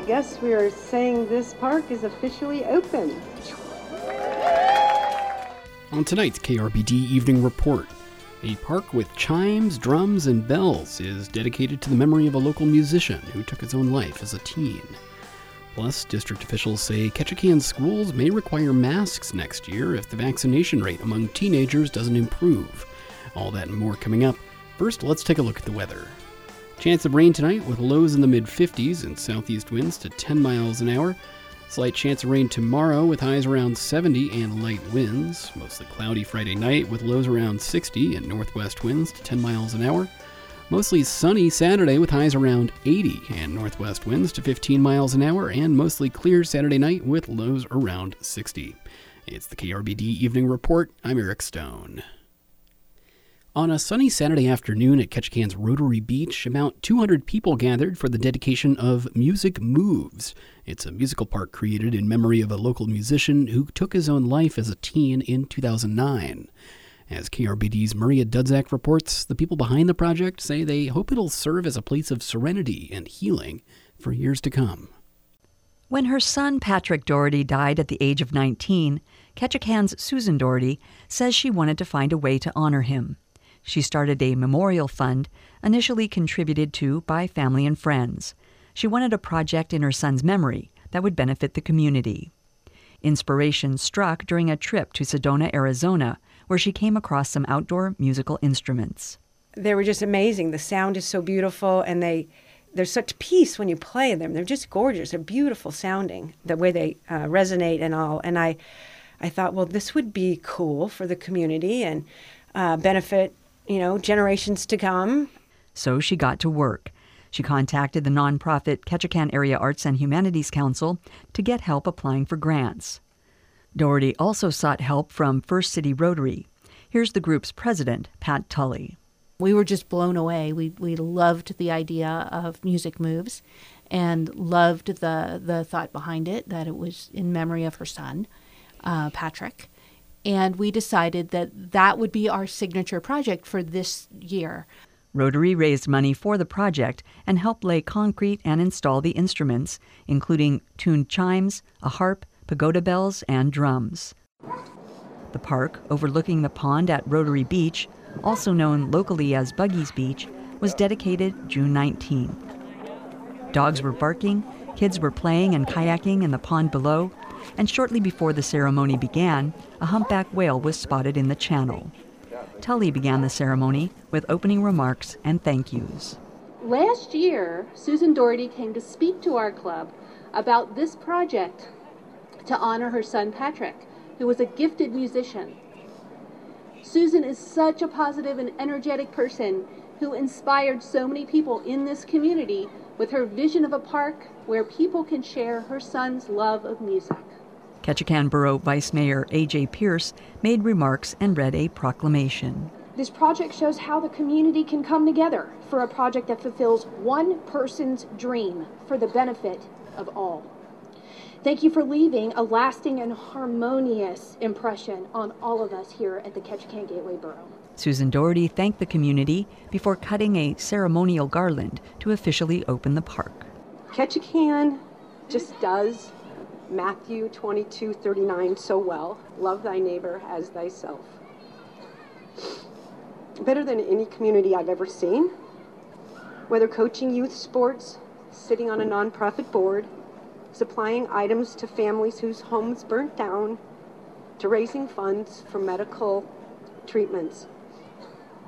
I guess we are saying this park is officially open. On tonight's KRBD Evening Report, a park with chimes, drums, and bells is dedicated to the memory of a local musician who took his own life as a teen. Plus, district officials say Ketchikan schools may require masks next year if the vaccination rate among teenagers doesn't improve. All that and more coming up. First, let's take a look at the weather. Chance of rain tonight with lows in the mid 50s and southeast winds to 10 miles an hour. Slight chance of rain tomorrow with highs around 70 and light winds. Mostly cloudy Friday night with lows around 60 and northwest winds to 10 miles an hour. Mostly sunny Saturday with highs around 80 and northwest winds to 15 miles an hour, and mostly clear Saturday night with lows around 60. It's the KRBD Evening Report. I'm Eric Stone. On a sunny Saturday afternoon at Ketchikan's Rotary Beach, about 200 people gathered for the dedication of Music Moves. It's a musical park created in memory of a local musician who took his own life as a teen in 2009. As KRBD's Maria Dudzak reports, the people behind the project say they hope it'll serve as a place of serenity and healing for years to come. When her son Patrick Doherty died at the age of 19, Ketchikan's Susan Doherty says she wanted to find a way to honor him. She started a memorial fund, initially contributed to by family and friends. She wanted a project in her son's memory that would benefit the community. Inspiration struck during a trip to Sedona, Arizona, where she came across some outdoor musical instruments. They were just amazing. The sound is so beautiful, and they there's such peace when you play them. They're just gorgeous. They're beautiful sounding, the way they uh, resonate and all. And I, I thought, well, this would be cool for the community and uh, benefit you know, generations to come. So she got to work. She contacted the nonprofit Ketchikan Area Arts and Humanities Council to get help applying for grants. Doherty also sought help from First City Rotary. Here's the group's president, Pat Tully. We were just blown away. We, we loved the idea of Music Moves and loved the, the thought behind it, that it was in memory of her son, uh, Patrick and we decided that that would be our signature project for this year. Rotary raised money for the project and helped lay concrete and install the instruments, including tuned chimes, a harp, pagoda bells, and drums. The park, overlooking the pond at Rotary Beach, also known locally as Buggies Beach, was dedicated June 19. Dogs were barking, kids were playing and kayaking in the pond below, and shortly before the ceremony began, a humpback whale was spotted in the channel. Tully began the ceremony with opening remarks and thank yous. Last year, Susan Doherty came to speak to our club about this project to honor her son Patrick, who was a gifted musician. Susan is such a positive and energetic person who inspired so many people in this community with her vision of a park where people can share her son's love of music. Ketchikan Borough Vice Mayor A.J. Pierce made remarks and read a proclamation. This project shows how the community can come together for a project that fulfills one person's dream for the benefit of all. Thank you for leaving a lasting and harmonious impression on all of us here at the Ketchikan Gateway Borough. Susan Doherty thanked the community before cutting a ceremonial garland to officially open the park. Ketchikan just does Matthew 22 39 so well. Love thy neighbor as thyself. Better than any community I've ever seen. Whether coaching youth sports, sitting on a nonprofit board, supplying items to families whose homes burnt down, to raising funds for medical treatments.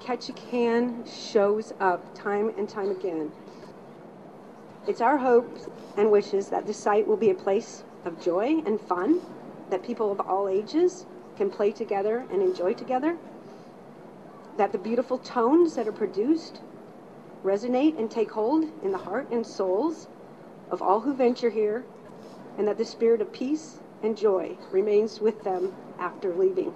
Ketchikan shows up time and time again. It's our hopes and wishes that this site will be a place of joy and fun that people of all ages can play together and enjoy together. That the beautiful tones that are produced resonate and take hold in the heart and souls of all who venture here, and that the spirit of peace and joy remains with them after leaving.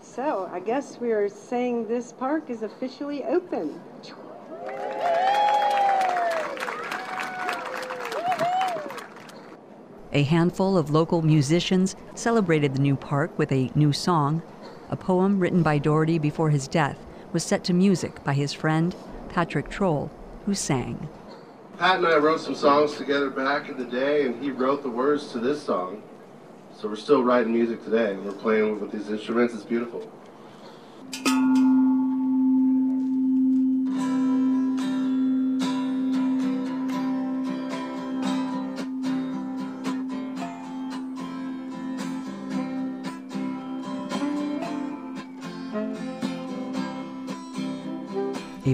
So, I guess we are saying this park is officially open. A handful of local musicians celebrated the new park with a new song. A poem written by Doherty before his death was set to music by his friend, Patrick Troll, who sang. Pat and I wrote some songs together back in the day, and he wrote the words to this song. So we're still writing music today, and we're playing with these instruments. It's beautiful.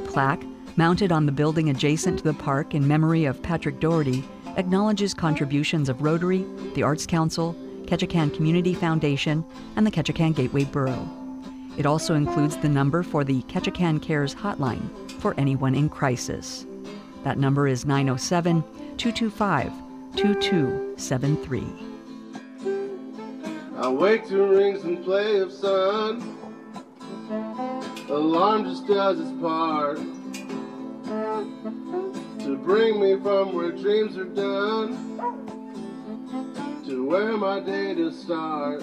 Plaque mounted on the building adjacent to the park in memory of Patrick Doherty acknowledges contributions of Rotary, the Arts Council, Ketchikan Community Foundation, and the Ketchikan Gateway Borough. It also includes the number for the Ketchikan Cares hotline for anyone in crisis. That number is 907 225 2273. I wake to rings and play of sun. Alarm just does its part to bring me from where dreams are done to where my day to start.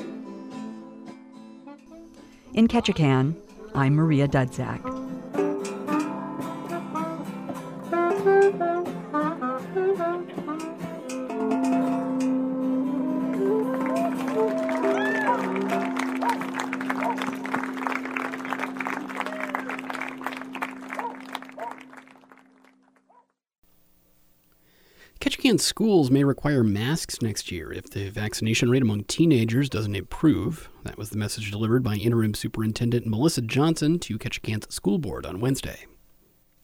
In Ketchikan, I'm Maria Dudzak. Ketchikan schools may require masks next year if the vaccination rate among teenagers doesn't improve. That was the message delivered by Interim Superintendent Melissa Johnson to Ketchikan's school board on Wednesday.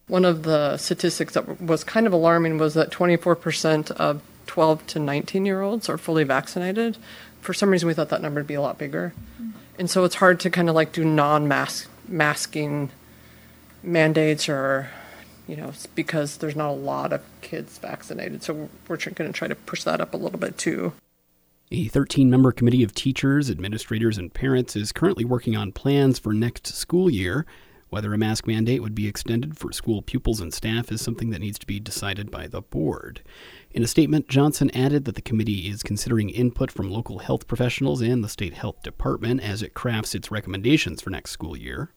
One of the statistics that was kind of alarming was that 24% of 12 to 19 year olds are fully vaccinated. For some reason, we thought that number would be a lot bigger. And so it's hard to kind of like do non masking mandates or you know, because there's not a lot of kids vaccinated. So we're going to try to push that up a little bit too. A 13 member committee of teachers, administrators, and parents is currently working on plans for next school year. Whether a mask mandate would be extended for school pupils and staff is something that needs to be decided by the board. In a statement, Johnson added that the committee is considering input from local health professionals and the state health department as it crafts its recommendations for next school year.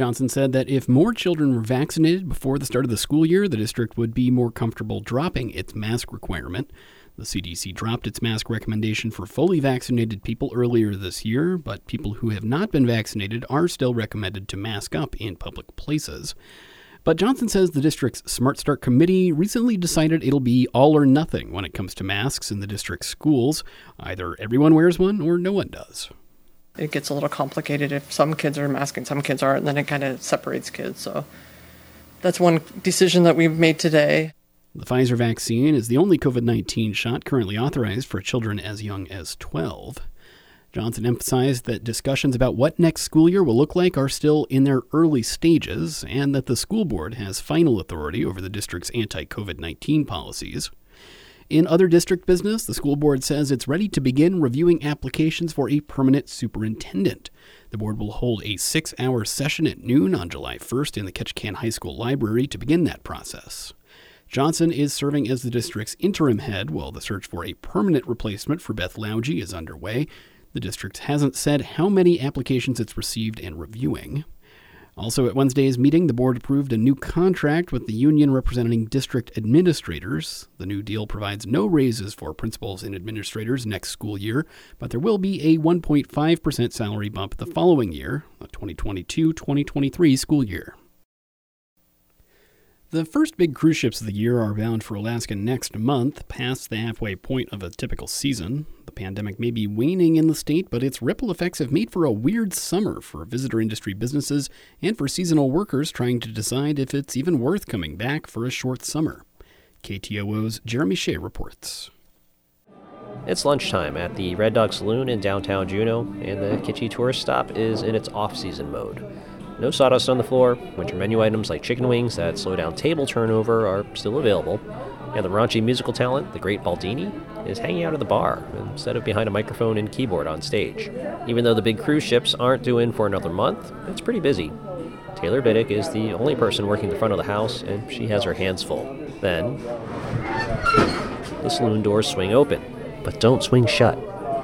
Johnson said that if more children were vaccinated before the start of the school year, the district would be more comfortable dropping its mask requirement. The CDC dropped its mask recommendation for fully vaccinated people earlier this year, but people who have not been vaccinated are still recommended to mask up in public places. But Johnson says the district's Smart Start committee recently decided it'll be all or nothing when it comes to masks in the district's schools. Either everyone wears one or no one does it gets a little complicated if some kids are masking, some kids aren't, and then it kind of separates kids. So that's one decision that we've made today. The Pfizer vaccine is the only COVID 19 shot currently authorized for children as young as 12. Johnson emphasized that discussions about what next school year will look like are still in their early stages and that the school board has final authority over the district's anti COVID 19 policies. In other district business, the school board says it's ready to begin reviewing applications for a permanent superintendent. The board will hold a six hour session at noon on July 1st in the Ketchikan High School Library to begin that process. Johnson is serving as the district's interim head while the search for a permanent replacement for Beth Lougee is underway. The district hasn't said how many applications it's received and reviewing. Also, at Wednesday's meeting, the board approved a new contract with the union representing district administrators. The new deal provides no raises for principals and administrators next school year, but there will be a 1.5% salary bump the following year, the 2022 2023 school year. The first big cruise ships of the year are bound for Alaska next month, past the halfway point of a typical season. The pandemic may be waning in the state, but its ripple effects have made for a weird summer for visitor industry businesses and for seasonal workers trying to decide if it's even worth coming back for a short summer. KTOO's Jeremy Hsieh reports. It's lunchtime at the Red Dog Saloon in downtown Juneau, and the Kitschy tourist stop is in its off season mode. No sawdust on the floor. Winter menu items like chicken wings that slow down table turnover are still available. And the raunchy musical talent, the great Baldini, is hanging out at the bar instead of behind a microphone and keyboard on stage. Even though the big cruise ships aren't due in for another month, it's pretty busy. Taylor Biddick is the only person working the front of the house, and she has her hands full. Then, the saloon doors swing open, but don't swing shut.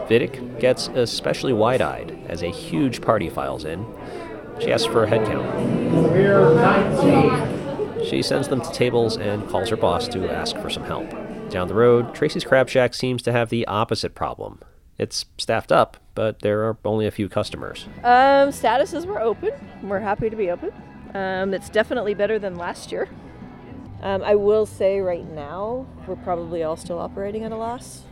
Vidic gets especially wide eyed as a huge party files in, she asks for a head count. She sends them to tables and calls her boss to ask for some help. Down the road, Tracy's Crab Shack seems to have the opposite problem. It's staffed up, but there are only a few customers. Um, status is we're open. We're happy to be open. Um, it's definitely better than last year. Um, I will say right now, we're probably all still operating at a loss.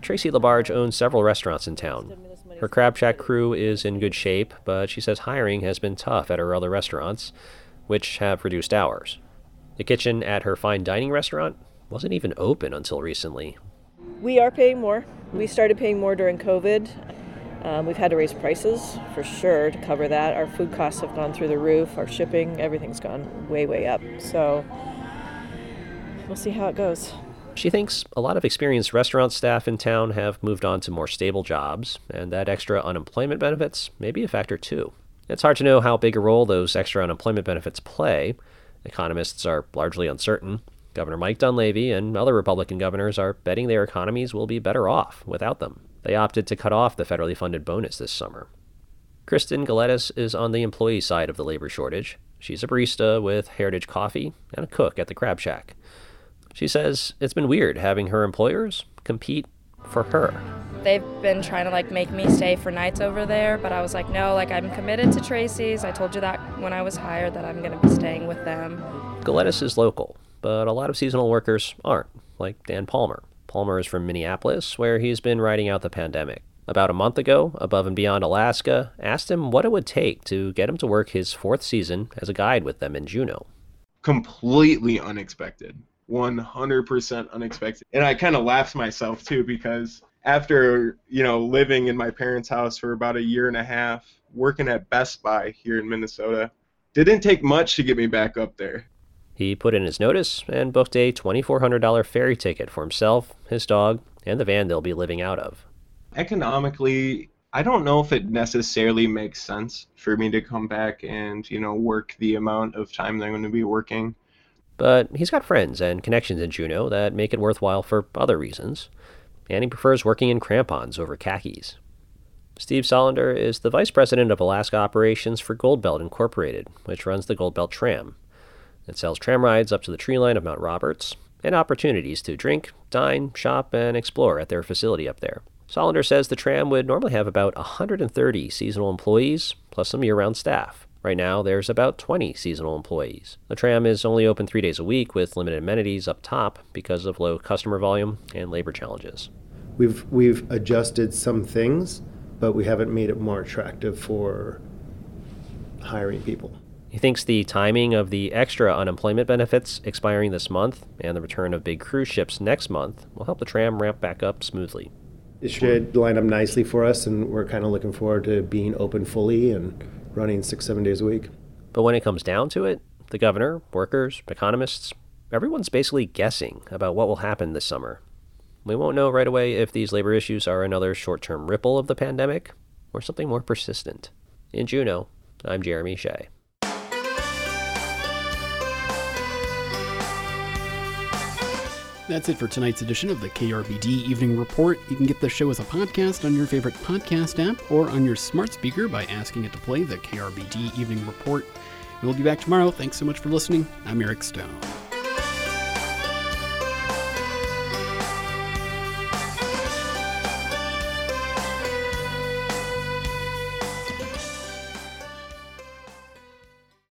Tracy Labarge owns several restaurants in town. Her Crab Shack crew is in good shape, but she says hiring has been tough at her other restaurants, which have reduced hours. The kitchen at her fine dining restaurant wasn't even open until recently. We are paying more. We started paying more during COVID. Um, we've had to raise prices for sure to cover that. Our food costs have gone through the roof, our shipping, everything's gone way, way up. So we'll see how it goes. She thinks a lot of experienced restaurant staff in town have moved on to more stable jobs, and that extra unemployment benefits may be a factor too. It's hard to know how big a role those extra unemployment benefits play. Economists are largely uncertain. Governor Mike Dunleavy and other Republican governors are betting their economies will be better off without them. They opted to cut off the federally funded bonus this summer. Kristen Galetis is on the employee side of the labor shortage. She's a barista with Heritage Coffee and a cook at the Crab Shack. She says it's been weird having her employers compete for her. They've been trying to like make me stay for nights over there, but I was like, no, like I'm committed to Tracy's. I told you that when I was hired that I'm going to be staying with them. Galetis is local, but a lot of seasonal workers aren't, like Dan Palmer. Palmer is from Minneapolis, where he's been riding out the pandemic. About a month ago, Above and Beyond Alaska asked him what it would take to get him to work his fourth season as a guide with them in Juneau. Completely unexpected. 100% unexpected. And I kind of laughed myself too because after, you know, living in my parents' house for about a year and a half, working at Best Buy here in Minnesota, didn't take much to get me back up there. He put in his notice and booked a $2,400 ferry ticket for himself, his dog, and the van they'll be living out of. Economically, I don't know if it necessarily makes sense for me to come back and, you know, work the amount of time that I'm going to be working. But he's got friends and connections in Juneau that make it worthwhile for other reasons, and he prefers working in crampons over khakis. Steve Solander is the vice president of Alaska operations for Goldbelt Incorporated, which runs the Goldbelt Tram. It sells tram rides up to the tree line of Mount Roberts and opportunities to drink, dine, shop, and explore at their facility up there. Solander says the tram would normally have about 130 seasonal employees, plus some year round staff. Right now, there's about 20 seasonal employees. The tram is only open three days a week with limited amenities up top because of low customer volume and labor challenges. We've, we've adjusted some things, but we haven't made it more attractive for hiring people. He thinks the timing of the extra unemployment benefits expiring this month and the return of big cruise ships next month will help the tram ramp back up smoothly. It should line up nicely for us, and we're kind of looking forward to being open fully and running six, seven days a week. But when it comes down to it, the governor, workers, economists, everyone's basically guessing about what will happen this summer. We won't know right away if these labor issues are another short term ripple of the pandemic or something more persistent. In Juneau, I'm Jeremy Hsieh. That's it for tonight's edition of the KRBD Evening Report. You can get the show as a podcast on your favorite podcast app or on your smart speaker by asking it to play the KRBD Evening Report. We'll be back tomorrow. Thanks so much for listening. I'm Eric Stone.